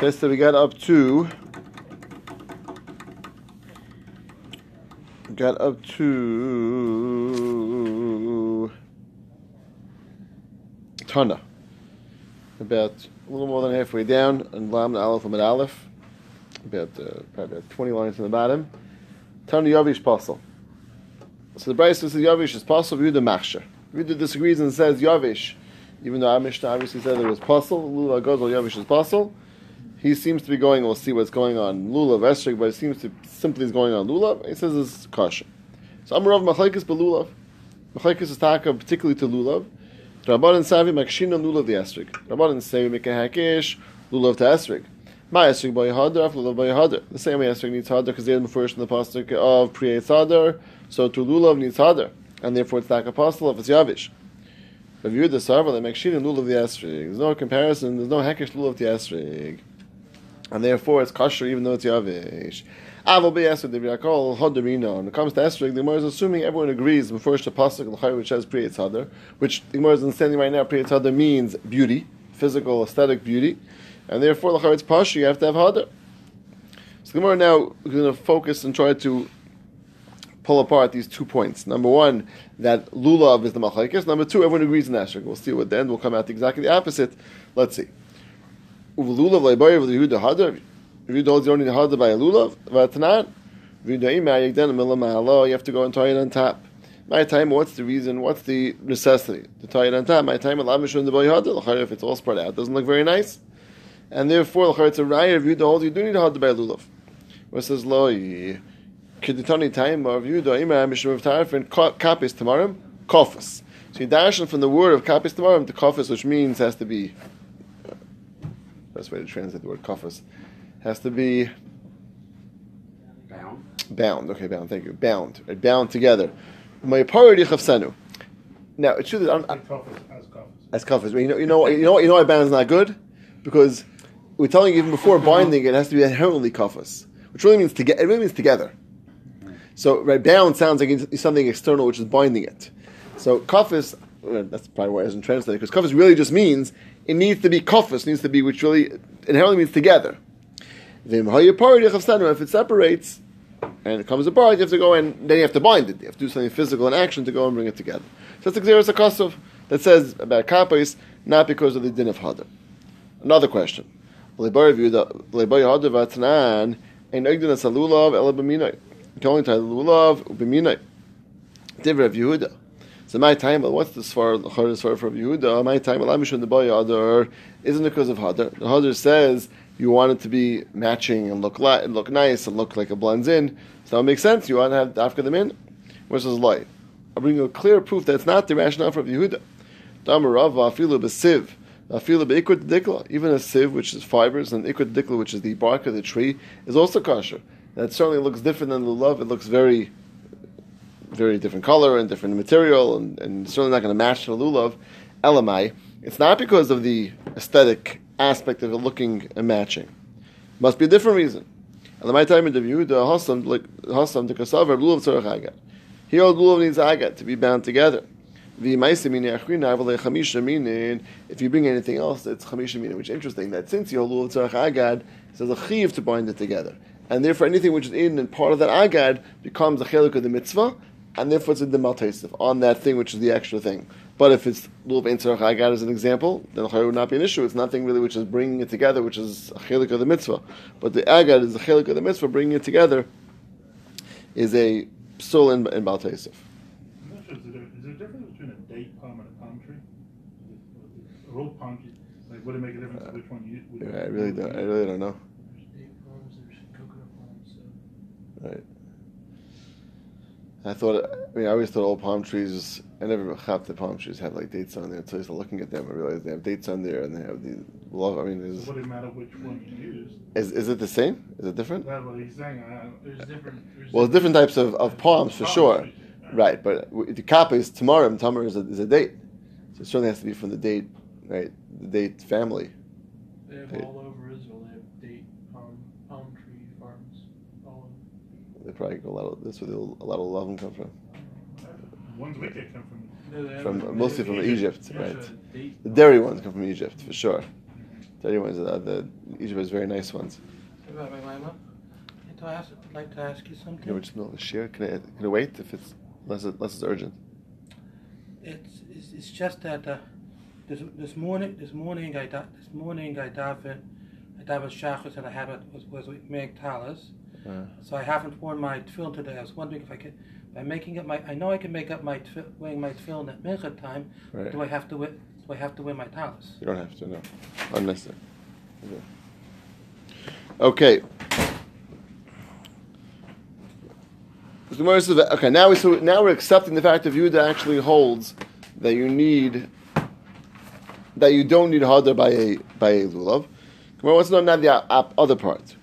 Says that we got up to got up to Tana. About a little more than halfway down, and Lam Aleph Amid Aleph. About uh, probably about twenty lines in the bottom. Tana Yavish Pasal. So the Brisa says Yavish is Pasal. Yehuda Machsher. Yehuda disagrees and says Yavish, even though our Mishnah obviously said it was Pasal. Lula Gozel Yavish is Pasal. He seems to be going. We'll see what's going on. Lulav Esrik, but it seems to simply is going on Lulav. He says it's kosher. So Amarav Machlekes Belulav. Machlekes is taka particularly to Lulav. Rabban and Savi Makshina Lulav the Esrik. Rabban and Savi make a hakish Lulav to Esrik. My Esrik by Hadar, Lulav by Hadar. The same way Esrik needs Hadar because they're the first in the pasuk of Priya Hadar. So to Lulav needs Hadar, and therefore it's taka apostle of it's Yavish. If you're the server, they make Shina Lulav the Esrig. There's no comparison. There's no hakish Lulav the Esrig and therefore it's kosher even though it's yavish. Aval be Esrig the Biakol Hodarino. When it comes to Esrig, the Gemara is assuming everyone agrees before the pasuk which says Priyat Hadar, which the Gemara is understanding right now. Priyat Hadar means beauty, physical, aesthetic beauty, and therefore the it's pasha. You have to have Hadar. So the Gemara now is going to focus and try to pull apart these two points. Number one, that lulav is the machlekes. Number two, everyone agrees in Esrig. We'll see what the end will come out exactly the opposite. Let's see. Uvlulav leiboyer v'Yehuda hadar. Holds you only hadar by a lulav. V'atanan. Yehuda ima yigden milah ma'alo. You have to go and tie it on top. My time, what's the reason? What's the necessity to tie it on top? My time, Allah mishun the boy hadar. If it's all spread out, doesn't look very nice. And therefore, it's a raya of Yehuda holds you do need hadar by a lulav. Where says lo keditani time of Yehuda ima mishum of tarifin kapis tomorrow kofas. So you dash from the word of kapis tomorrow to kofas, which means has to be best way to translate the word kafas, has to be bound. Bound. Okay, bound. Thank you. Bound. Right, bound together. My parody chavsenu. Now it's true that I'm, as kafas. As kafas. You know, you know, you know, you know why bound is not good because we're telling you even before binding it has to be inherently kafas, which really means together. It really means together. So right, bound sounds like something external, which is binding it. So kafas. That's probably why it isn't translated because kafas really just means it needs to be kofus, needs to be, which really inherently means together. If it separates and it comes apart, you have to go and then you have to bind it. You have to do something physical in action to go and bring it together. So that's the Xeris Akosov that says about kapais, not because of the din of hadar. Another question. You can only tie the lulav u'b'minay. Divrei of Yehuda. So my time, what's the svar, the svar for Yehuda? My time, Alamishun the boy Hadar isn't because of Hadar. The Hadar says you want it to be matching and look li- look nice and look like it blends in. So that makes sense. You want to have Dafka them in versus light. I'll bring you a clear proof that it's not the rationale for Yehuda. Damarava afilu b'siv. Afilu. Even a sieve, which is fibers, and ikut dikla, which is the bark of the tree, is also kosher. That certainly looks different than the love. It looks very very different color and different material, and, and certainly not going to match the lulav. Elamai, it's not because of the aesthetic aspect of it looking and matching. Must be a different reason. Elamai time the view, the hasam like hasam the kasavar lulav tzarach agat. Here, lulav needs agat to be bound together. If you bring anything else, it's chamisha mina, which is interesting. That since you lulav tzarach agad, it says a chiv to bind it together, and therefore anything which is in and part of that agad becomes a chelik of the mitzvah, and therefore it's in a demal on that thing which is the extra thing. But if it's lulav ein tzarach agad as an example, then the would not be an issue. It's nothing really which is bringing it together, which is a chelik of the mitzvah. But the agad is a chelik of the mitzvah, bringing it together is a psul in, in bal Is there a difference between a date palm and a palm tree? A real palm tree, like would it make a difference uh, which one you? Yeah, I really don't. I really don't know. There's date palms, there's coconut palms. So. Right. I thought, I mean, I always thought all palm trees, I never half the palm trees had like dates on there. So I started looking at them, I realized they have dates on there and they have the love. I mean, is, would it matter which one you use? Is, is it the same? Is it different? That's what he's saying. Uh, there's different. There's well, different types of, of palms for palm sure. Trees, yeah. Right, but the kappa is tomorrow, and tamar is a, is a date. So it certainly has to be from the date, right? The date family. They have date. all over Israel. They have date palm, palm tree farms all over. They probably go a lot of, that's where the, a lot of love come from. Ones we get come from. from mostly from Egypt, Egypt right? The dairy ones come from Egypt for sure. Dairy ones. Uh, the Egypt has very nice ones. Rabbi Lima, I'd I'd like to ask you Can something. we just middle of the share? Can I, can I wait if it's unless, it, unless it's urgent? It's, it's, it's just that uh, this, this morning this morning I da, this morning I daven I daven shachos and I have it was was with Meg Talis. So I haven't worn my tefillin today. I was wondering if I could by making up my I know I can make up my tefil- wearing my tefillin at mincha time. right. Do I have to wear, do I have to wear my talis? You don't have to. No, unnecessary. Okay. The Gemara Okay, now we so now we're accepting the fact of you that Yehuda actually holds that you need that you don't need hadar by a by a lulav. Wants to know now the other part.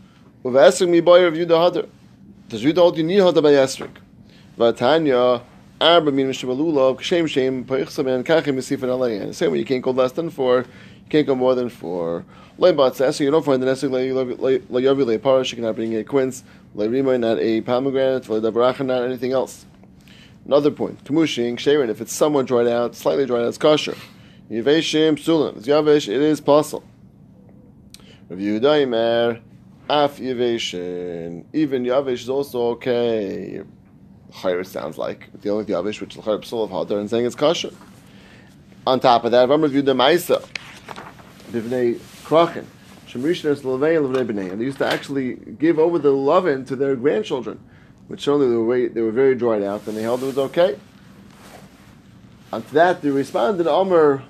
Esrog mi boy of Yehuda hadar. Does Yehuda hold you need hadar by esrog? Vatanya arba min mishabalulav kshem shem peichsam and kachim misifin alayin. Same way you can't go less than four, you can't go more than four. Lein bat says so you don't find the nesig layavi leparish. You cannot bring a quince, layrima not a pomegranate, ledavaracha not anything else. Another point, kamushing sherin if it's somewhat dried out, slightly dried out, it's kosher. Yiveshim psulim, it's it is possible. Review daimer, af yiveshin, even yavish is also okay. Chayr sounds like dealing with yavish, which is the psul of hadar, and saying it's kosher. On top of that, Ram reviewed the Maisa, Bivnei Krachin, Shemrishner is Levei and Levnei B'nei, and they used to actually give over the lovin to their grandchildren, which showed they were very, they were very dried out, and they held it was okay. On to that, they responded, Omer,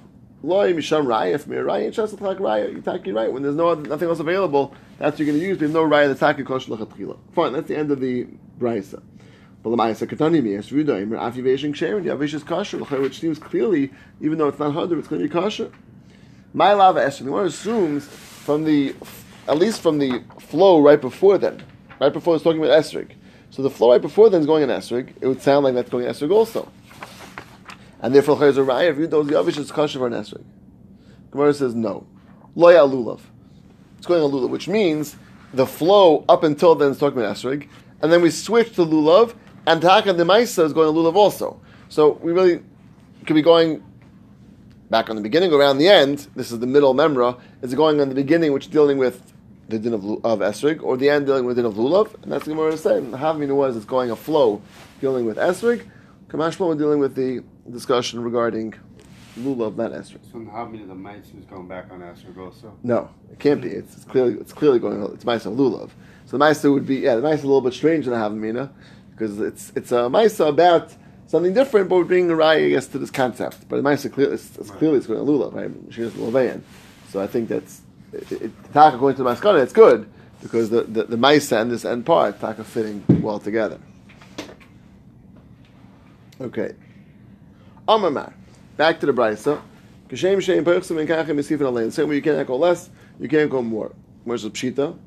Loi Misham Raya, Mir Raya, Chas L'Chak Raya, you taki right, when there's no nothing else available, that's what you're going to use, but no Raya, the taki kosh l'chatchila. Fine, that's the end of the Brisa. But the Ma'isa Katani Miyas Rudaim, Afivation Ksherin, Yavish is kosher, which seems clearly, even though it's not Hadar, it's going to be kosher. My lava. The one assumes from the, at least from the flow right before then, right before it's talking about esrog. So the flow right before then is going in esrog. It would sound like that's going in esrog also. And therefore, Chayz Raya, if you those Yavish is kosher for an esrog. Gemara says no. Loya lulav. It's going on lulav, which means the flow up until then is talking about esrog, and then we switch to lulav, and Taka the Maisa is going on lulav also. So we really could be going back on the beginning, around the end. This is the middle memra. Is going on the beginning, which is dealing with the din of, of esrig, or the end dealing with the din of lulav? And that's the Gemara saying. The Havmina was it's going a flow dealing with esrig. Kamash Shlomo dealing with the discussion regarding lulav, not esrig. So how many of the mites was going back on Esrog also. No, it can't be. It's, it's clearly it's clearly going. It's Maisa lulav. So the Maisa would be yeah. The Maisa a little bit strange than the Havmina because it's it's a Maisa about something different, but we're bringing a raya, I guess, to this concept. But the Maisa clearly, it's, it's clearly it's going to lulav, right? She's Lulavian. So I think that's it, it, Taka going to the Maskana. It's good because the the, the Maisa and this end part Taka fitting well together. Okay. Amar Back to the Brisa. Same way you can't go less, you can't go more. Where's the Pshita?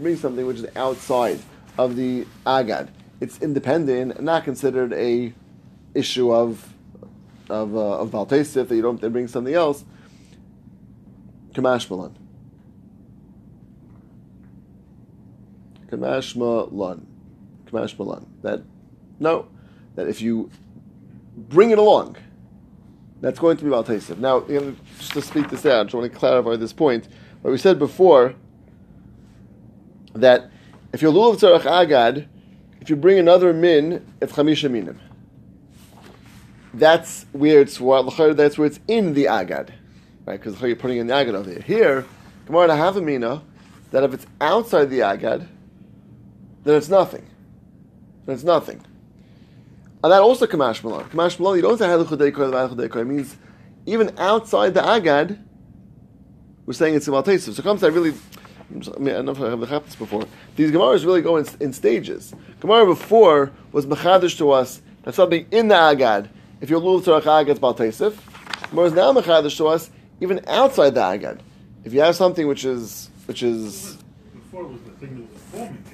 Brings something which is outside of the Agad. It's independent and not considered a issue of of uh, of Baltesif that you don't bring something else. Kamash Malan. Kamashma Lun. Kamashma Lun. That no, that if you bring it along, that's going to be Baltesif. Now, just to speak this out, I just want to clarify this point. What we said before that if you're lulav tzarach agad, if you bring another min, it's chamisha minim. That's where it's that's where it's in the agad, right? Because you're putting in the agad over here. Here, Gemara to have a mina that if it's outside the agad, then it's nothing. Then it's nothing. And that also kamash malon. Kamash malon, you don't say haluchadei koy haluchadei koy. It means even outside the agad, we're saying it's a maltesim. So comes I really. I mean, I don't know if I have the this before. These Gemaras really go in, in stages. Gemara before was mechadish to us that something in the agad, if you're lulav tzarach agad, it's balteisif. Gemara is now mechadish to us even outside the agad. If you have something which is which is Before was the thing that was forming.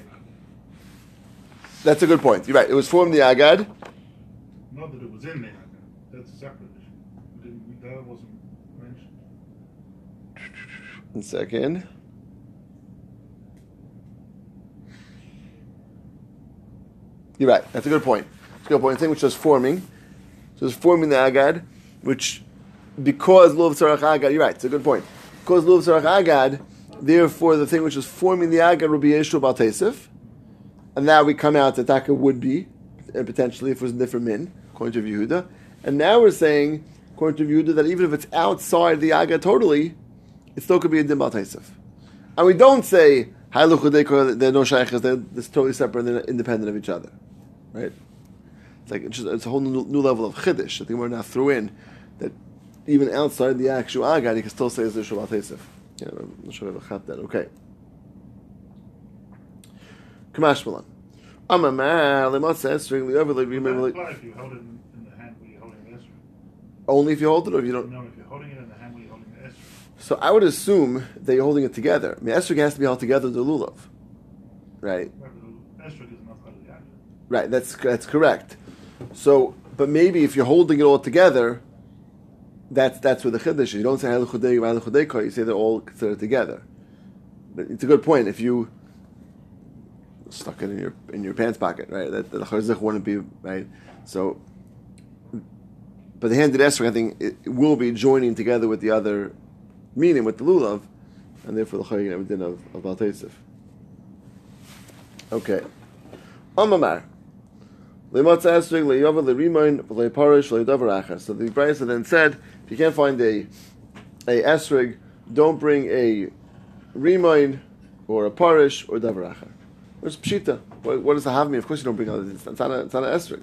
That's a good point. You're right. It was formed the agad. Not that it was in the agad. That's a separate issue. We didn't, we, that wasn't mentioned. One second. You're right. That's a good point. Good point. Thing which was forming, so it's forming the agad, which because lulav tzarach agad. You're right. It's a good point. Because lulav tzarach agad, therefore the thing which is forming the agad will be yeshu bal tesif, and now we come out that taka would be, and potentially if it was a different min, according to Yehuda, and now we're saying according to Yehuda that even if it's outside the agad totally, it still could be a dim bal and we don't say they're no shaykhs, they're, they're totally separate and they're independent of each other, right? It's like it's, just, it's a whole new, new level of chiddush. I think we're now through in that even outside the actual agad, you can still say it's a Shabbat Tesef. Yeah, I'm not sure if I got that. Okay. Kamash Malan. Amamar lemotz esrig liyover Would that liyover apply if you hold it in, in the hand where you're holding the esrog? Only if you hold it, or if you don't. No, if you're holding it in the hand where you're holding the esrog. So I would assume that you're holding it together. I mean, esrig has to be held together with the lulav, right? Right, the esrog is not part of the agad. Right. That's that's correct. So, but maybe if you're holding it all together, that's that's where the chiddush is. You don't say halachudei halachudei You say they're all considered together. But it's a good point. If you stuck it in your in your pants pocket, right? That the charzich wouldn't be right. So, but the handed esrog, I think, it, it will be joining together with the other meaning with the lulav, and therefore the chayyim have a din of of Baltesif. Okay, Amamar. So the Brisa then said, if you can't find a a esrog, don't bring a rimoin or a parish or davar achar. Where's pshita? What, what does the have me? Of course you don't bring other things. It's not a, it's not an esrog.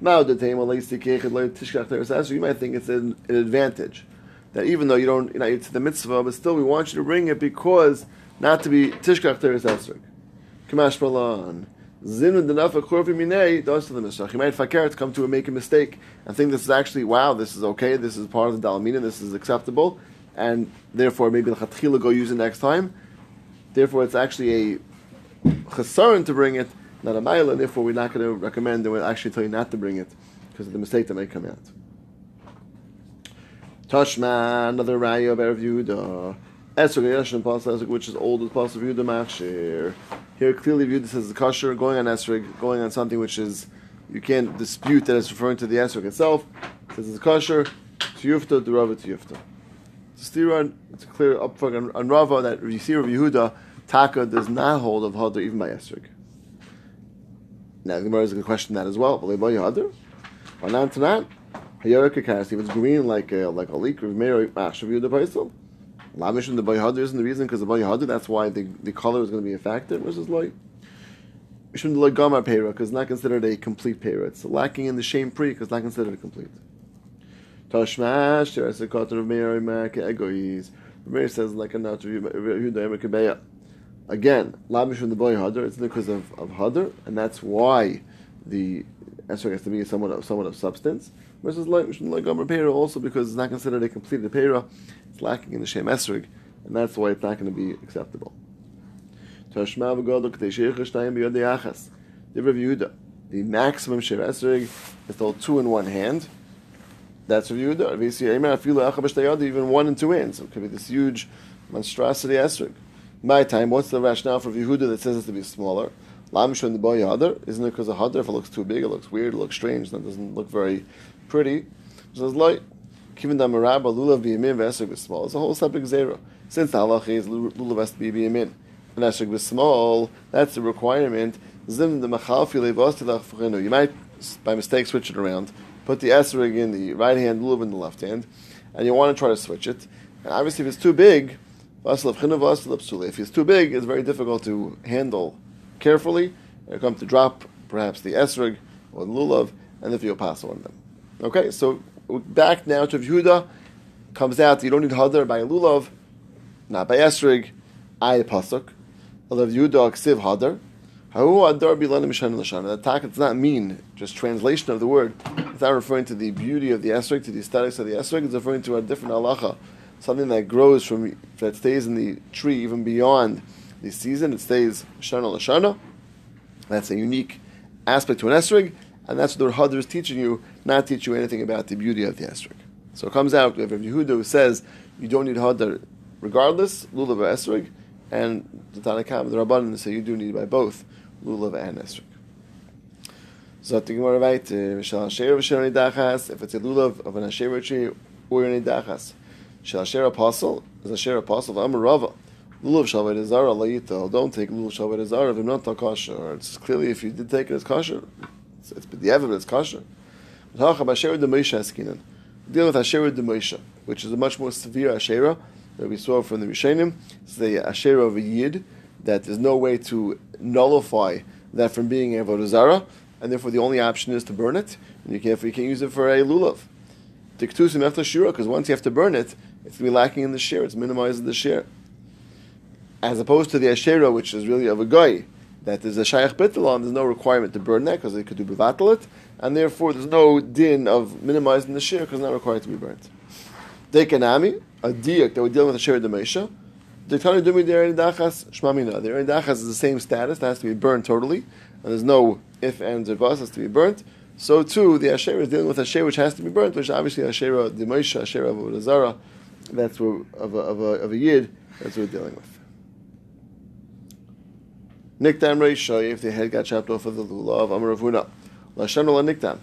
Now the tema tishkach You might think it's an, an advantage that even though you don't, you know, it's the mitzvah, but still we want you to bring it because not to be tishkach teres esrog. Kamash malan. Zinu denafa chorvi minei to the mishnah. You might to come to and make a mistake and think this is actually wow, this is okay, this is part of the dalamina, this is acceptable, and therefore maybe the go use it next time. Therefore, it's actually a chesaron to bring it, not a mile, and therefore we're not going to recommend and we'll actually tell you not to bring it because of the mistake that may come out. Tashma, another raya of Erev Yehuda. Esrog Yeshin Pasal Esrog, which is old as Pasal Yehuda Machshir. Here clearly viewed this as the kosher, going on Esrog, going on something which is, you can't dispute that it's referring to the Esrog itself. It says it's kosher, Tiyufta, Durava Tiyufta. It's a clear upfront on, on Rava that you see Rav Yehuda, Taka does not hold of Hadr even by Esrog. Now the Gemara is going to question that as well. But by Hadr, or not to not, Hayaraka If it's green like a, like a leek, Rav Meir Machshav. Lamish and the Bayhadr isn't the reason because the Bayhadr, that's why the, the color is going to be a factor versus light. Mishum like Gamar Pera because it's not considered a complete Pera. It's lacking in the shame pre because it's not considered a complete. Tashmash, cotton of Meir Mak Egois. Meir says like a not Yehuda Again, Lamish from the Bayhadr, it's because of, of Hadr, and that's why the Esrog has to be somewhat of, somewhat of substance. Versus Gamar Pera also because it's not considered a completed Pera. It's lacking in the Shem Esrig, and that's why it's not going to be acceptable. The maximum Shem Esrig is still two in one hand. That's b'shtayod even one in two hands. It could be this huge monstrosity Esrig. My time, what's the rationale for Yehuda that says it to be smaller? Lamish the boy Hadar, isn't it because of Hadar? If it looks too big, it looks weird, it looks strange, that doesn't look very pretty. So it's like, Kivin da maraba lulav biyamin v'esrog b'small. It's a whole separate zera. Since the halacha is lulav has to be biyamin and esrog b'small, that's the requirement. Zim the machalfi levos You might, by mistake, switch it around. Put the esrog in the right hand, lulav in the left hand, and you want to try to switch it. And obviously, if it's too big, if it's too big, it's very difficult to handle carefully. You come to drop perhaps the esrog or the lulav, and you'll pass on them. Okay, so back now to Yehuda comes out you don't need hadar by lulav, not by esrog, I pasuk. Lulav Yehuda ksiv hadar. The attack does not mean just translation of the word. It's not referring to the beauty of the esrog, to the aesthetics of the esrog. It's referring to a different halacha, something that grows from that stays in the tree even beyond the season. It stays shana l'shana. That's a unique aspect to an esrog, and that's what the hadar is teaching you, not teach you anything about the beauty of the esrog. So it comes out we have Rav Yehuda who says you don't need hadar regardless lulav or esrog, and the Tanakam, the Rabbanan say you do need by both lulav and esrog. Zot the Gemara v'shel uh, Nidachas, if it's a lulav of an Asher tree or an Nidachas. Shal Asher apostle, is Asher apostle, Amar Rava. Lulav Shalved Zara Layita, don't take Lulav Shalved Zara, if not kosher. It's clearly if you did take it as kosher, it's, it's the evidence kosher. Dealing with Asher de Moshe, which is a much more severe Asherah that we saw from the Rishonim. It's the Asherah of a Yid, that there's no way to nullify that from being a Avodah Zarah, and therefore the only option is to burn it. And you can't, you can't use it for a lulav. Diktusim after shira, because once you have to burn it, it's to be lacking in the share. It's minimizing the share. As opposed to the ashera, which is really of a guy, that is a shaykh bittel there's no requirement to burn that because they could do bevatel it, and therefore there's no din of minimizing the share because it's not required to be burnt. Dekanami, a diak that we're dealing with a share of the Mesha. The Tana Dumi the Dachas Shmamina. The Dachas is the same status, it has to be burned totally, and there's no if, ands, or bus has to be burnt. So too, the Asher is dealing with a Asher which has to be burnt, which obviously Asher, the Moshe, Asher of Azara, that's what, of a, of, a, of a Yid, that's what we're dealing with. Nikdam Reisha, if the head got chopped off of the lulav, Amar Ravuna. Lashem la Nikdam.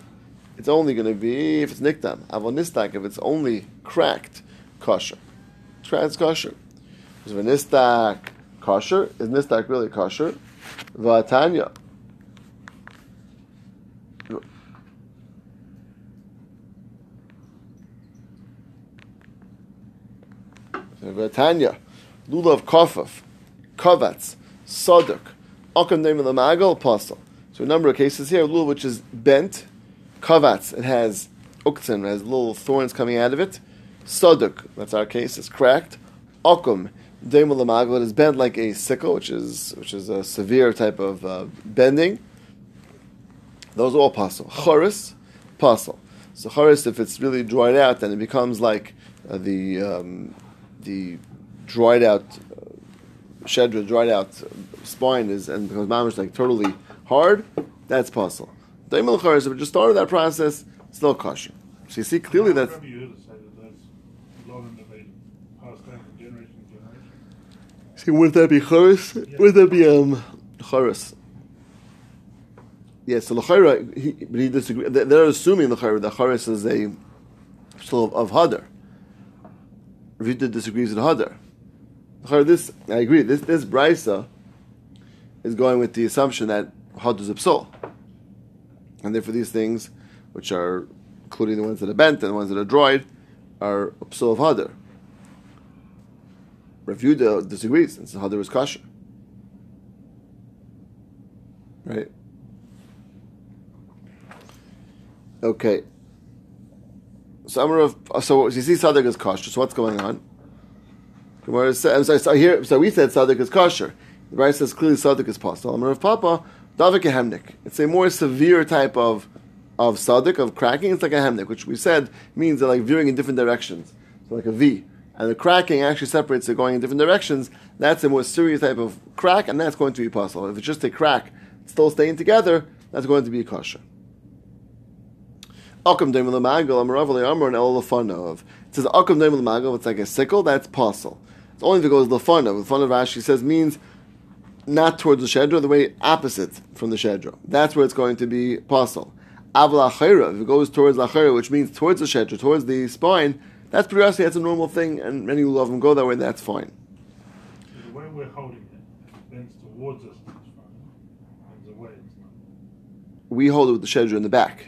It's only going to be if it's Nikdam. Avonistak, if it's only cracked, kosher. Trans kosher. Is Vanistak kosher? Is Nistak really kosher? Vatanya. Vatanya, lulav kofaf, kavatz, saduk, akam name of the magal apostle. So a number of cases here, lulav which is bent, kavatz, it has uktzin, it has little thorns coming out of it. Saduk, that's our case, is cracked. Akum, Daim it is bent like a sickle, which is which is a severe type of uh, bending. Those are all pasul. Choris, pasul. So choris, if it's really dried out, then it becomes like uh, the um, the dried out uh, shedra, dried out spine is and becomes mamish like totally hard. That's pasul. Daim choris, if it just started that process, still kosher. So you see clearly that. See, would that be choris? Yeah. Would that be um choris? Yes, yeah, so l'chayra, he, but he disagrees. They're assuming l'chayra that choris is a still of, of hadar. Rita disagrees with hadar. This I agree. This this brisa is going with the assumption that hadar is a psal, and therefore these things, which are including the ones that are bent and the ones that are dried, are psal of hadar. Rav disagrees and says Hadar is kosher. Right? Okay. So I'm oh, so you see Sadik is kosher. So what's going on? I'm sorry, so here, so we said Sadik is kosher. The Bible says clearly Sadik is possible. I'm Rav Papa, Davik hemnik. It's a more severe type of of Sadik, of cracking. It's like a hemnik, which we said means like veering in different directions. So like a V and the cracking actually separates it going in different directions, that's a more serious type of crack, and that's going to be possible. If it's just a crack still staying together, that's going to be a kosher. Akam It says Akam it's like a sickle, that's possible. It's only if it goes Lafanav. Lafanav Rashi says means not towards the Shedra, the way opposite from the Shedra. That's where it's going to be possible. Avla if it goes towards Lachera, which means towards the Shedra, towards the spine, that's periodically that's a normal thing, and many who love them go that way. That's fine. The way we're holding it bends towards us. Fine. Bends away. It's not. We hold it with the shedra in the back.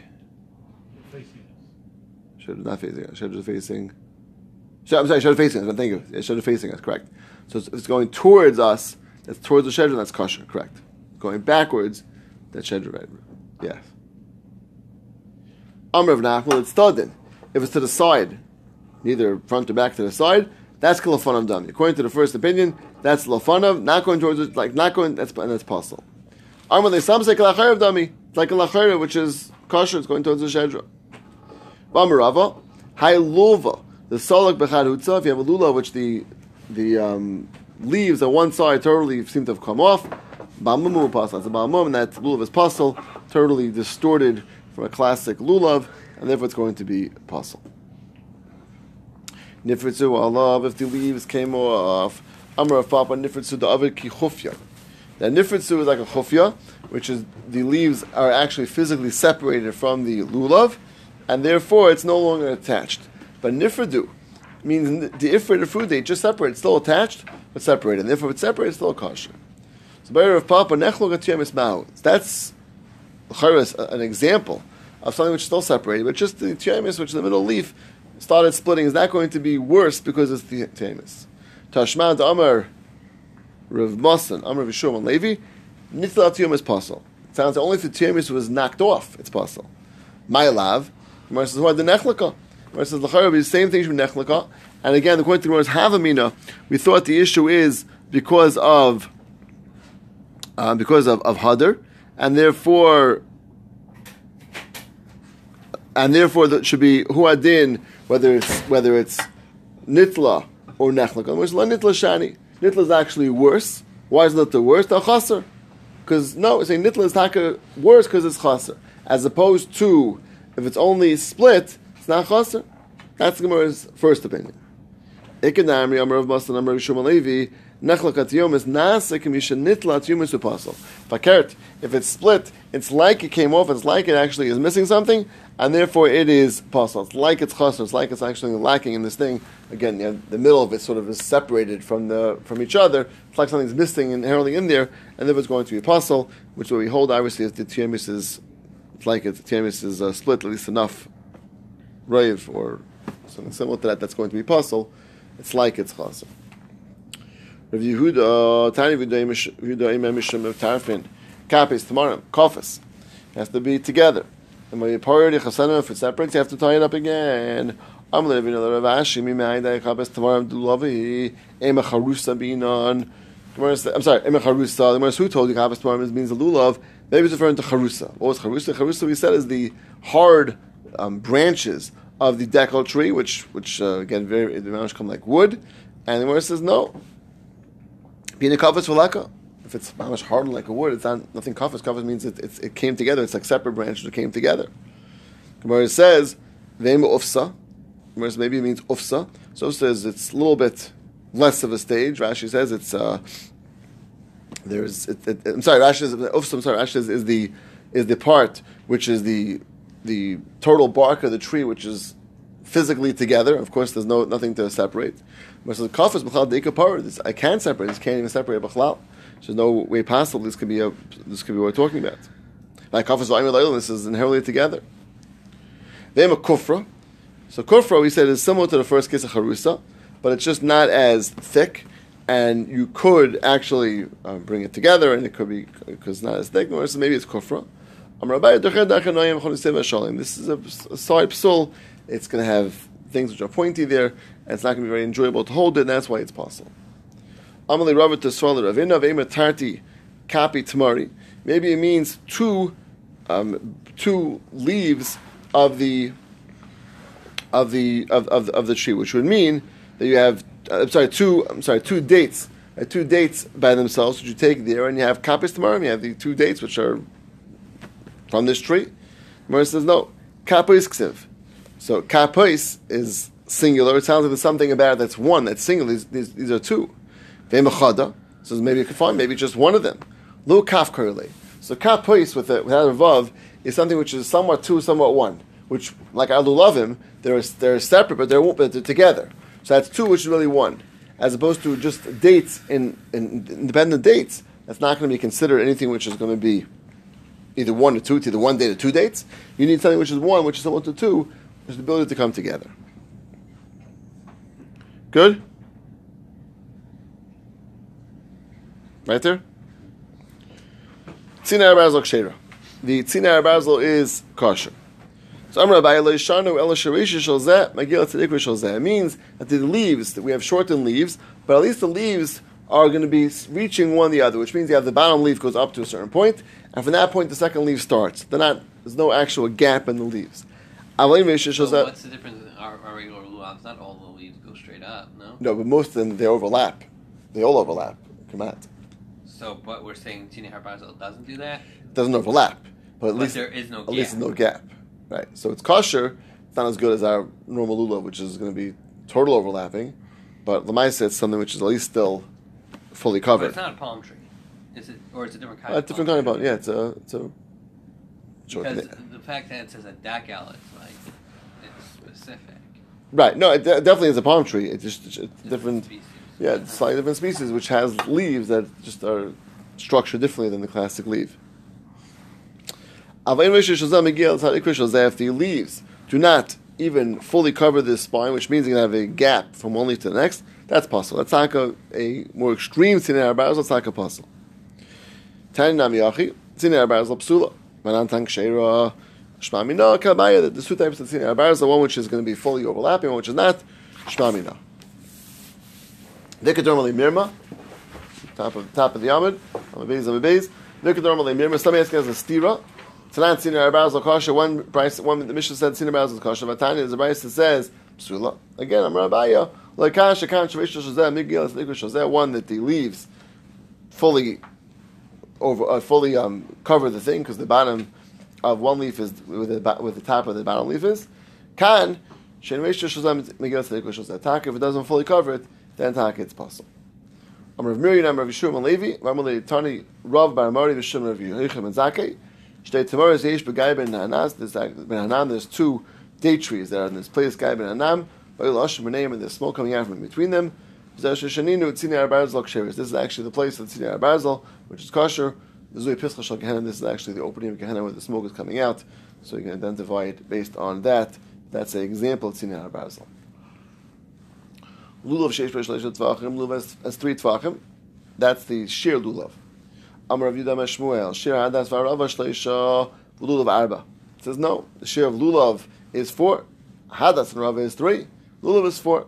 Shedra not facing us. Shedra facing. I'm sorry, shedra facing us. Thank you. Yeah, shedra facing us. Correct. So it's, it's going towards us. That's towards the shedra. That's kosher. Correct. Going backwards. That's shedra. Right. Yes. Amr of Nachmal. It's studin. If it's to the side neither front or back to the side, that's kalafanam dami. According to the first opinion, that's lafanav, not going towards it, like not going. That's and that's possible. Arma some say dami. It's like a which is kosher. It's going towards the shedra. Bamarava, hay lulva. The solak bechad hutza. If you have a lula, which the the um, leaves on one side totally seem to have come off. Bamamu pasal. It's a bamum, and that lulav is pasal, totally distorted from a classic lulav, and therefore it's going to be pasal. Nifritzu Allah, if the leaves came off, Amar Papa Nifritzu the Avid Kichufya. Now, nifritzu is like a chufya, which is the leaves are actually physically separated from the lulav, and therefore it's no longer attached. But nifridu means the ifrit of food they just separate, it's still attached, but separated. And therefore, if it's separated, it's still kosher. So, Bayer of Papa. That's an example of something which is still separated, but just the tiamis, which is the middle leaf, started splitting, is not going to be worse because it's the tiamis. Tashman Amar Rav Masan, Amar Vishum and Levi, Tiyum is possible. It sounds only if the tiamis was knocked off, it's possible. My love, Gemara says, what the nechlika? Gemara says, L'chara be the same thing from nechlika. And again, according to Gemara's Havamina, we thought the issue is because of um, because of, of and therefore and therefore that should be huadin, whether it's whether it's nitla or nechlaka. Which la nitla shani. Nitla is actually worse. Why is nitla worse? The chaser. Because no, saying nitla is taka worse because it's chaser, as opposed to if it's only split, it's not chaser. That's Gemara's first opinion. Ikanamri Amar of Masan Amar of Shmuel Levi Nechlakat Yom is Nasa Kamisha Nitlat Yom is Apostle. Fakert, if it's split, it's like it came off. It's like it actually is missing something, and therefore it is possible. It's like it's chaser. It's like it's actually lacking in this thing. Again, you know, the middle of it sort of is separated from the from each other. It's like something's missing inherently in there, and therefore it's going to be apostle, which what we hold obviously is the tiamis is. It's like it. The tiamis is uh, split at least enough, rave or something similar to that. That's going to be apostle. It's like it's chaser. Rav Yehuda, Tani Yehuda Imam Mishum of Tarfin, Kapis, tomorrow, Kofis. Has to be together. And when you pour the chasana, if it separates, you have to tie it up again. I'm living another Rav Ashi, Mi Ma'idai Kapis, tomorrow, Dulavi, Ema Charusa Binan. I'm sorry, Ema Charusa. The Gemara who told you Kapis tomorrow means the lulav. Maybe it's referring to Charusa. What was Charusa? Charusa, we said, is the hard um, branches of the decal tree, which, which uh, again, very, the Mamish come like wood. And the Gemara says, no, being a kafas v'laka. If it's mamish hardened like a wood, it's not nothing kafas. Kafas means it, it came together. It's like separate branches that came together. Gemara says ve'ema ufsa. Says maybe it means ufsa. So says it's a little bit less of a stage. Rashi says it's uh, there's. It, it, I'm sorry. Rashi says ufsa. I'm sorry. Rashi says is the is the part which is the the total bark of the tree, which is physically together. Of course, there's no nothing to separate. But the kafas b'chlal deikapar. This I can't separate. This can't even separate b'chlal. There's no way possible. This could be a. This could be what we're talking about. Like kafas v'ayim This is inherently together. They a kufra. So kufra, we said, is similar to the first case of harusa, but it's just not as thick, and you could actually uh, bring it together, and it could be because not as thick. So maybe it's kufra. This is a, a side psul. It's going to have things which are pointy there, and it's not going to be very enjoyable to hold it, and that's why it's possible. Amalei Ravat Tesvaler Avina Vema Tarti Kapi Tamari. Maybe it means two um, two leaves of the of the of, of, of the tree, which would mean that you have I'm sorry two I'm sorry two dates uh, two dates by themselves which you take there, and you have kapis tomorrow. You have the two dates which are from this tree. Mara says no kapis ksiv. So kapis is singular. It sounds like there's something about it that's one that's singular. These, these, these are two. Ve'machada. So maybe you can find maybe just one of them. Lo kaf curly. So kapis with it without a vav is something which is somewhat two, somewhat one. Which, like him, they're they're separate, but they're but they're together. So that's two, which is really one, as opposed to just dates in, in independent dates. That's not going to be considered anything which is going to be either one or two, either one date or two dates. You need something which is one, which is similar to two, which is the ability to come together. Good? Right there? Tzina Arbazal Kshera. The Tzina Arbazal is kosher. So Amr Abai Shanu El Sharish Shalzeh Megillah Tzedik Shalzeh. It means that the leaves that we have shortened leaves, but at least the leaves are going to be reaching one the other, which means you have the bottom leaf goes up to a certain point, and from that point the second leaf starts. They're not. There's no actual gap in the leaves. So what's the difference in our, our regular lulavs? Not all the leaves go straight up, no? No, but most of them they overlap. They all overlap. Come on. So, but we're saying Tini Harbazel doesn't do that? It doesn't overlap, but at But least there is no gap. at least no gap. Right. So it's kosher. It's not as good as our normal lulav, which is going to be total overlapping. But Lamaisa, it's something which is at least still fully But covered. it's not a palm tree. Is it or it's a different kind? A of different palm kind of bone. Yeah, it's a it's a. Because the fact that it says a dacal, it's like it's specific. Right. No, it de- definitely is a palm tree. It's just it's Different different. species. Yeah, it's slightly different species, which has leaves that just are structured differently than the classic leaf. If the leaves do not even fully cover this spine, which means you can have a gap from one leaf to the next, that's possible. That's like a, a more extreme sinner barrels, that's like a puzzle. Tani Nami Yachi, sinner barrels psula. Manantang Sheira, Shmamina, Kabaya, the two types of sinner barrels, the one which is going to be fully overlapping, one which is not, Shmamina. Nikodermally mirma, top of top of the yamid, on the base of the base. Nikodermally mirma. Somebody asking us a stira. Tonight, senior Arbaz Lakasha. One price. One the Mishnah said senior Arbaz Lakasha. Vatanya is a price that says psula. Again, I'm Rabbiya. Lakasha shavish shazeh migil shazeh. One that the leaves fully over uh, fully um, cover the thing because the bottom of one leaf is with the with the top of the bottom leaf is shavish shazeh migil es likra shazeh. Tak if it doesn't fully cover it then tak it's possible. I'm Rav Miriam, Rav Yishua and Levi, Rav Mali Tani, Rav Bar Mori, Vishum Rav Yehuchim and Zakei. There's two date trees there in this place, Gai Ben Renayim, and there's smoke coming out from between them. This is actually the place of Tzini Arbarzal, which is kosher. This is actually the opening of Gehenna where the smoke is coming out, so you can identify it based on that. That's an example of Tzini Arbarzal. Lulav sheish. Lulav has, three tvachim. That's the shir lulav. Amar Rav Yudah Shmuel. Shir hadas v'arava shleisha lulav arba. It says no. The shir of lulav is four. Hadas and rava is three. Lulav is four.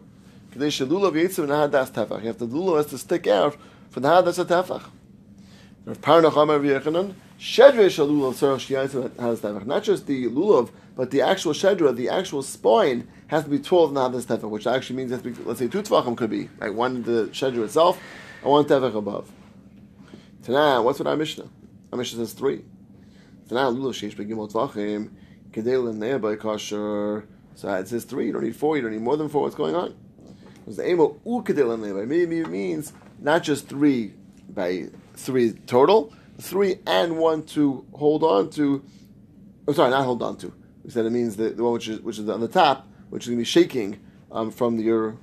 Kadesh lulav yitzim and hadas tefach. You have to lulav has to stick out from the hadas tefach. Rav Parnach Amar shiyatzim hadas tefach. Not just the lulav, but the actual shedra, the actual spine, has to be 12 and hadas tefach, which actually means, it has to be, let's say, two tvachim could be, right? One the shedra itself, and one tefach above. Tana, what's with our Mishnah? Our Mishnah says three. Tana, lulav sheish begimot tvachim, kedel ne'abay kosher. So it says three, you don't need four, you don't need more than four, what's going on? Because the emo u kedel ne'abay, maybe it means not just three by three total, three and one to hold on to, oh sorry, not hold on to. We said it means the, the one which is which is on the top, which is going to be shaking um, from your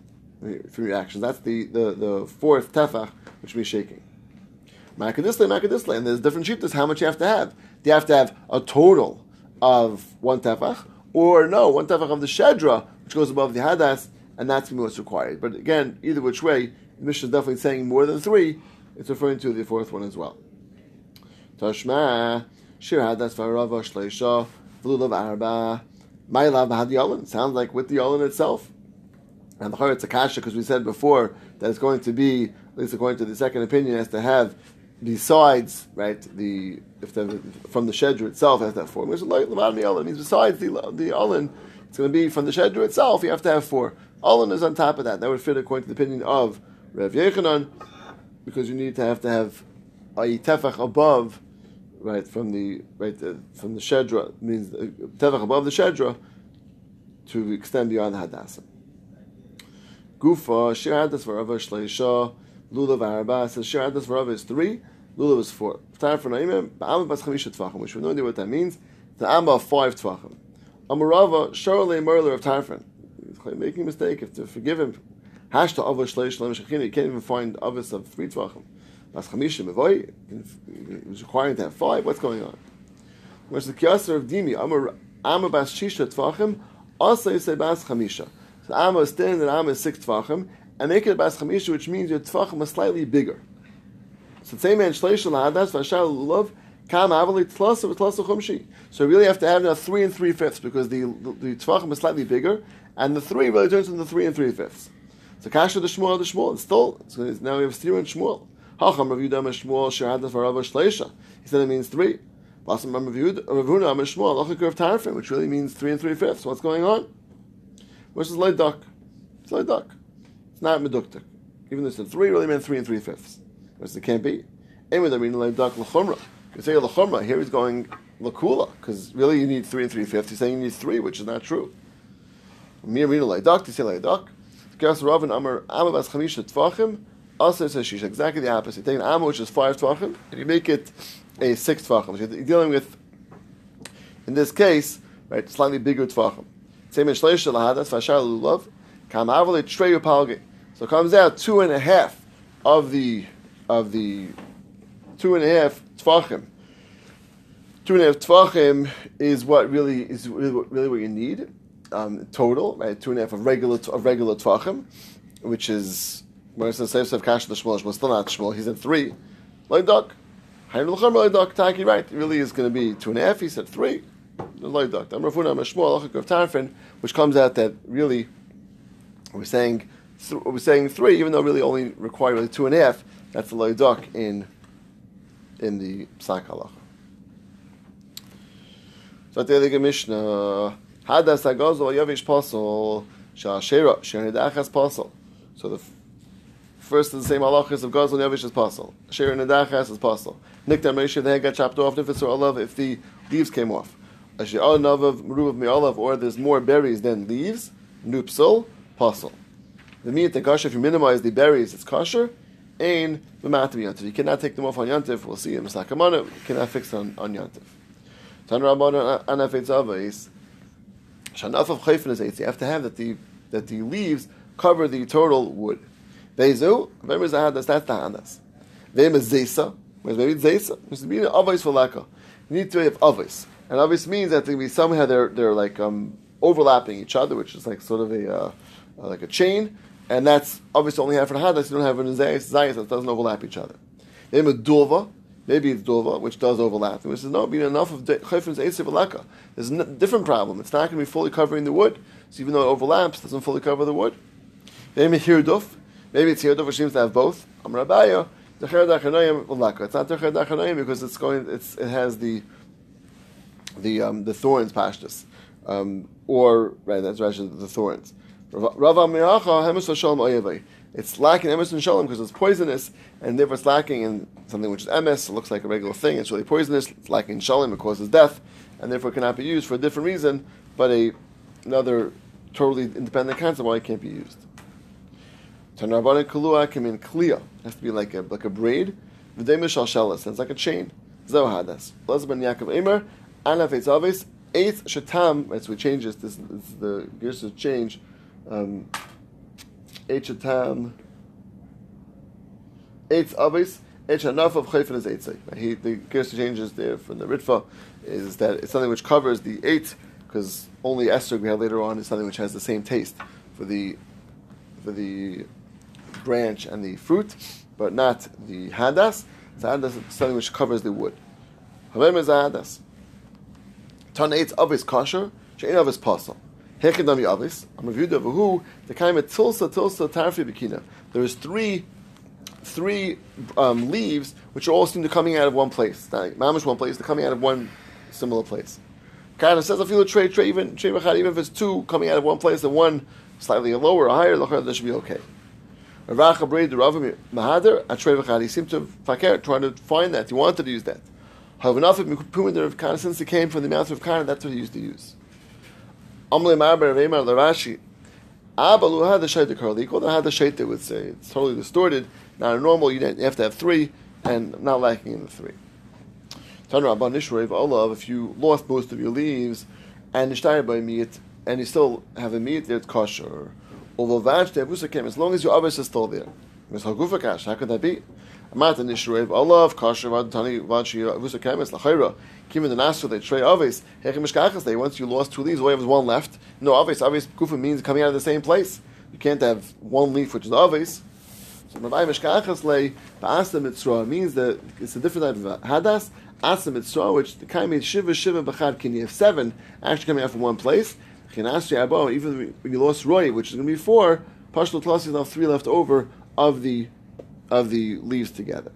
from your actions. That's the, the, the fourth tefach, which be shaking. Makadisle, makadisle, and there's different shittas how much you have to have. Do you have to have a total of one tefach, or no, one tefach of the shedra, which goes above the hadas, and that's what's required. But again, either which way, the Mishnah is definitely saying more than three. It's referring to the fourth one as well. Tashma, shir hadas v'arava shleisha, v'lulav arba, ma'ilav b'had yolin. Sounds like with the yolin itself. And the Chor it's a kasha because we said before that it's going to be, at least according to the second opinion, has to have besides right the if the from the shedra itself has to have four. Which levad means besides the the olin, it's going to be from the shedra itself. You have to have four. Olin is on top of that. That would fit according to the opinion of Rev Yechanan, because you need to have to have a tefach above, right from the right the, from the shedra means the, tefach above the shedra to extend beyond the hadassah. Gufa, Shir Hadas Varava Shleisha, Lulav Arba says Shir Varava is three, Lulav is four. Time for Naimim, Ba'am Bas Chamisha Tvachim, which we have no idea what that means. The Amba five Tvachim. Amarava, Charle Merler of Tarfin. He's making a mistake, if to forgive him. Hashta Ava Shleish Lem Shechina, you can't even find Avis of three Tvachim. Bas Chamisha Mevoy, he's requiring to have five, what's going on? Where's the Kiyasar of Dimi, Amma Bas Shisha Tvachim, also you say Bas Chamisha. So Amma is ten and Amma is six tvachim, and make it bas chamisha, which means your tvachim are slightly bigger. So the same man shleish lahadas v'ashal lulav kam avali tlasa v'tlasa chumshi. So you really have to have now three and three fifths because the the, tvachim is slightly bigger, and the three really turns into three and three fifths. So kasha the shmuel the shmuel. Still so now we have stira and shmuel. Hacham Rav Yudah shmuel sheradas v'rava shleisha. He said it means three. Basam Rav Huna shmuel lachik of tarfin, which really means three and three fifths. What's going on? Which is light duck. It's light duck. It's not meduktik. Even though it's three, really meant three and three fifths. Which it can't be. Anyway, they mean duck lachumra. You say lachumra, here he's going lakula, because really you need three and three fifths. He's saying you need three, which is not true. Mir mina duck, you say light duck. Gas Rav and Amar Bas Chamisha Tvachim, also says shisha. Exactly the opposite. You take an amma which is five tvachim and you make it a six tvachim. So you're dealing with, in this case, right, slightly bigger tvachim. Same in shleish lahadas v'ashar lulav kam avale treyu palge. So it comes out two and a half of the of the two and a half tvachim. Two and a half tvachim is what really is really, what- you need um, total, right? Two and a half of regular of regular tvachim, which is when it says Seif Kash the Shmuel, Shmuel still not Shmuel. He's in three. Loydok, duck, Taki right. It really is going to be two and a half. He said three. Of Tarfin, which comes out that really we're saying th- we're saying three, even though really only require really two and a half. That's the Loydok in in the Psak Halacha. So the other Mishnah, Hadas Agozo Yavish Posel, Shashera, Shernidachas Posel. So the first is the same halachas of Gozel Yavish is Posel. Shernidachas is Posel. Nikdar Moshe, the head got chopped off, Nifis or Olav, if the leaves came off. Asher Navav, Meruv Me'olav, or there's more berries than leaves, Nupsel, Posel. The meat, the kosher, if you minimize the berries, it's kosher. Ain, B'matam Yantiv. You cannot take them off on Yantiv, we'll see in Sakamana, you cannot fix it on, on Yantiv. Tan Rabban Anafetz Avais. Shanaf of Chayfin is eight. You have to have that the that the leaves cover the total wood. Vezu, Vem is Ahadas, that's the Hadas. Vem is Zesa, whereas maybe Zesa. It's meaning Avais for Laka. You need to have Avais. And Avais means that we somehow they're they're like um, overlapping each other, which is like sort of a uh, like a chain. And that's obviously only half for Hadas, you don't have it in Zayas, Zayas, that doesn't overlap each other. Name is Dova, Maybe it's dova, which does overlap. And we says no, being enough of chayfin's eitziv alaka. There's a different problem. It's not going to be fully covering the wood. So even though it overlaps, it doesn't fully cover the wood. Maybe hirduf. Maybe it's hirduf, which seems to have both. I'm Rabaya. Decher dachanayim alaka. It's not decher dachanayim because it's going. It's it has the the um, the thorns pashtus, um, or right. That's actually the thorns. It's lacking emes and shalom because it's poisonous, and therefore it's lacking in something which is emes. It looks like a regular thing. It's really poisonous. It's lacking in shalom. It causes death, and therefore cannot be used for a different reason, but a another totally independent concept why it can't be used. Tanarbana kalua can mean clear. It has to be like a like a braid. V'dei mishal shelas. It's like a chain. Zo hadas. Lazban Yaakov Emer. Anaf etzavis. Eight shatam. Right, so we change this. This, this the gears change. Um, eight shatam. Eight avis. Eight enough of chayfin is eight He the gears changes there from the ritva is that it's something which covers the eight because only Esther we have later on is something which has the same taste for the for the branch and the fruit, but not the hadas. The hadas is something which covers the wood. Havem is hadas. Tan eitz avis kosher, she'en avis pasal. Hekin I'm reviewed over who the kind of tilsa tilsa tarfi bikina. There is three three um, leaves which all seem to coming out of one place. Not mamish one place, they're coming out of one similar place. Kind says I feel a tray tray even tray even if it's two coming out of one place and one slightly lower or higher, that should be okay. Rav Braid, the Rav Mahader, at Trey He seemed to fakir, trying to find that. He wanted to use that. However, enough of Mikupumin, Rav Kana, since it came from the mouth of Kana, that's what he used to use. Amle Marber, Raymar, Larashi. Abalu had the Shaita the had the Shaita would say. It's totally distorted. Now, normal, you have to have three, and not lacking in the three. Olav, if you lost most of your leaves, and Nishtayr by meat, and you still have a meat it's kosher. Although vach de avusakem, as long as your avis is still there. How could that be? Amat and Nishrev, Allah kosher, Vadani, Vachi, avusakem, it's lachayra. Kim the nasr, they trey hechem mishkachas, they, once you lost two leaves, all you have is one left. No, avis, avis, gufa means coming out of the same place. You can't have one leaf, which is avis. So Rabbi Mishkachas lay, Ba'asa Mitzrah means that it's a different type of hadas. Asa Mitzrah, which the kind means Shiva, Shiva, Bachad, can you have seven actually coming out from one place? Chinasri Abo, even when you lost Roy, which is going to be four, Pashto Tlas, you have three left over of the of the leaves together.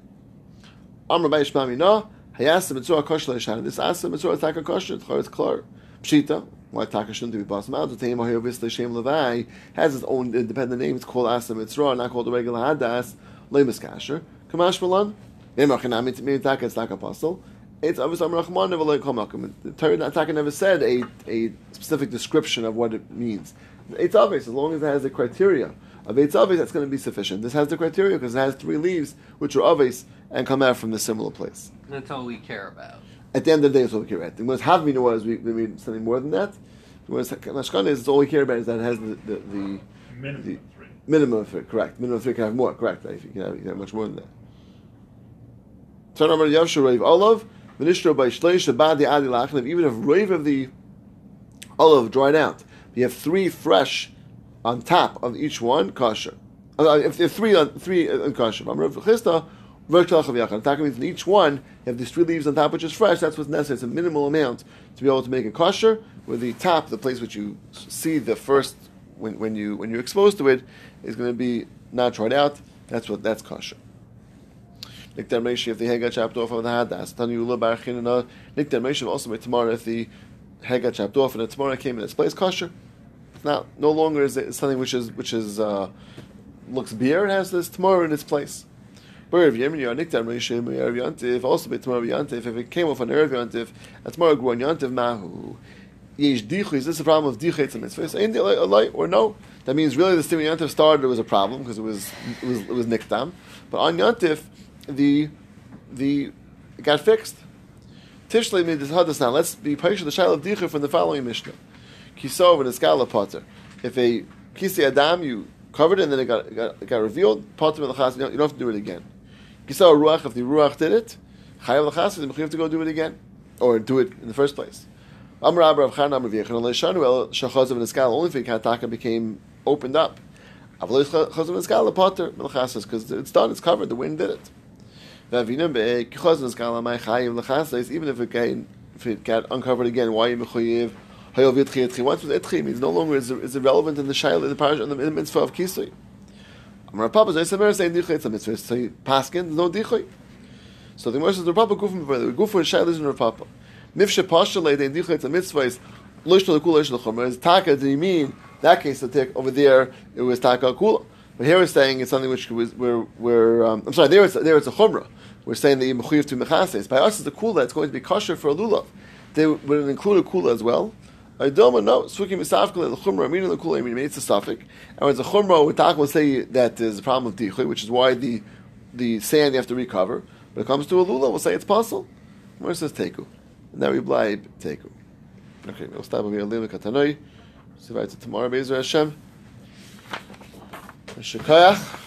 Amr Bay Shmami No, Hayasa Mitzrah Kosh Leishan. This Asa Mitzrah is Taka Kosh, it's Klar. Pshita, why Taka shouldn't be Basam out. The Taim Ahir Visla Shem Levi has its own independent name. It's called Asa Mitzrah, not called the regular Hadas, Lemus Kasher. Kamash Malan, Nemachanami Tmei Taka, it's Taka Apostle. It's obviously Rahman never come The Torah Taka never said a, a specific description of what it means. It's obvious as long as it has the criteria of eitz aves, that's going to be sufficient. This has the criteria because it has three leaves, which are aves and come out from a similar place. That's all we care about. At the end of the day, it's all we care about. The most have is we, we need something more than that. Whereas mashkana is all we care about is that it has the, the, the Minimum The- of three. minimum of three. Correct. Minimum of three can have more. Correct. Right? You can have, you can have much more than that. Turn over to Yavshu Rave Olav. Ministro by Shleish Abad the Adi Lachim. Even if Rave of the olive dried out, you have three fresh on top of each one kosher. Uh, if, if three on three on kosher, I'm Rav Chisda. Means in each one, you have these three leaves on top, which is fresh. That's what's necessary. It's a minimal amount to be able to make a kosher. With the top, the place which you see the first when, when you when you're exposed to it, is going to be not dried out. That's what that's kosher. Nikdar Meshi if the head got chopped off of the hadas. Tanu Ula Barachin and Nikdar also made tomorrow if the head got chopped off and the tomorrow came in its place kosher. It's not no longer is it something which is which is uh, looks beer. It has this tomorrow in its place. Yantiv also be Yantiv if it came off on Erev Yantiv tomorrow grew on Yantiv Mahu. Yesh dichu. Is this a problem of dichu it's a mitzvah? There a light or no? That means really the Stim Yantiv started it was a problem because it was it was it was nikdam. But on Yantiv, the the it got fixed. Tishlei made this hadas now. Let's be patient the shaila of dichu from the following mishnah. Kisov and eskala potter. If a kisi adam you covered it and then it got it got, it got revealed, potter you don't have to do it again. Kisov ruach if the ruach did it, chayav lachas you have to go do it again or do it in the first place. Amr Abba Rav Chan Amr V'yechon Leishanu El Shachazav and Eskala only if Kataka became opened up. Avlo Chazav and Eskala Potter Melchasas because it's done, it's covered. The wind did it. V'avinam Be'ek Chazav and Eskala Mai Chayim Lechasas even if it got if it got uncovered again. Why you Yitchi? Once with Itchi means no longer is, is irrelevant in the Shaila in the parish the, in the mitzvah of Kisui. Amr Papa Zaysamer saying Dichoy it's a mitzvah. So Paskin no Dichoy. So the Gemara says the Papa Gufim the Shaila is in Rav Papa. Mifshe Pashale, the Indicha, it's a mitzvah, is Lishna Kula, Lishna Chomer. Is Taka, do you mean, that case, the tick, over there, it was Taka Kula. But here we're saying it's something which was, we're, um, I'm sorry, there it's, there it's a Chumrah. We're saying you mechuyev to mechases. By us, it's a kula. It's going to be kosher for a lulav. They would include a kula as well. I don't know. Suki misafkele the chumrah. Meaning the kula. I mean, it's a suffix. And when it's a talk will say that there's a problem of dichui, which is why the the sand you have to recover. When it comes to a lulav, we'll say it's possible. Where says teku. And then we blind teku. Okay, we'll stop here. Lila katanoi. See you tomorrow, Bezer Hashem. Shekayach.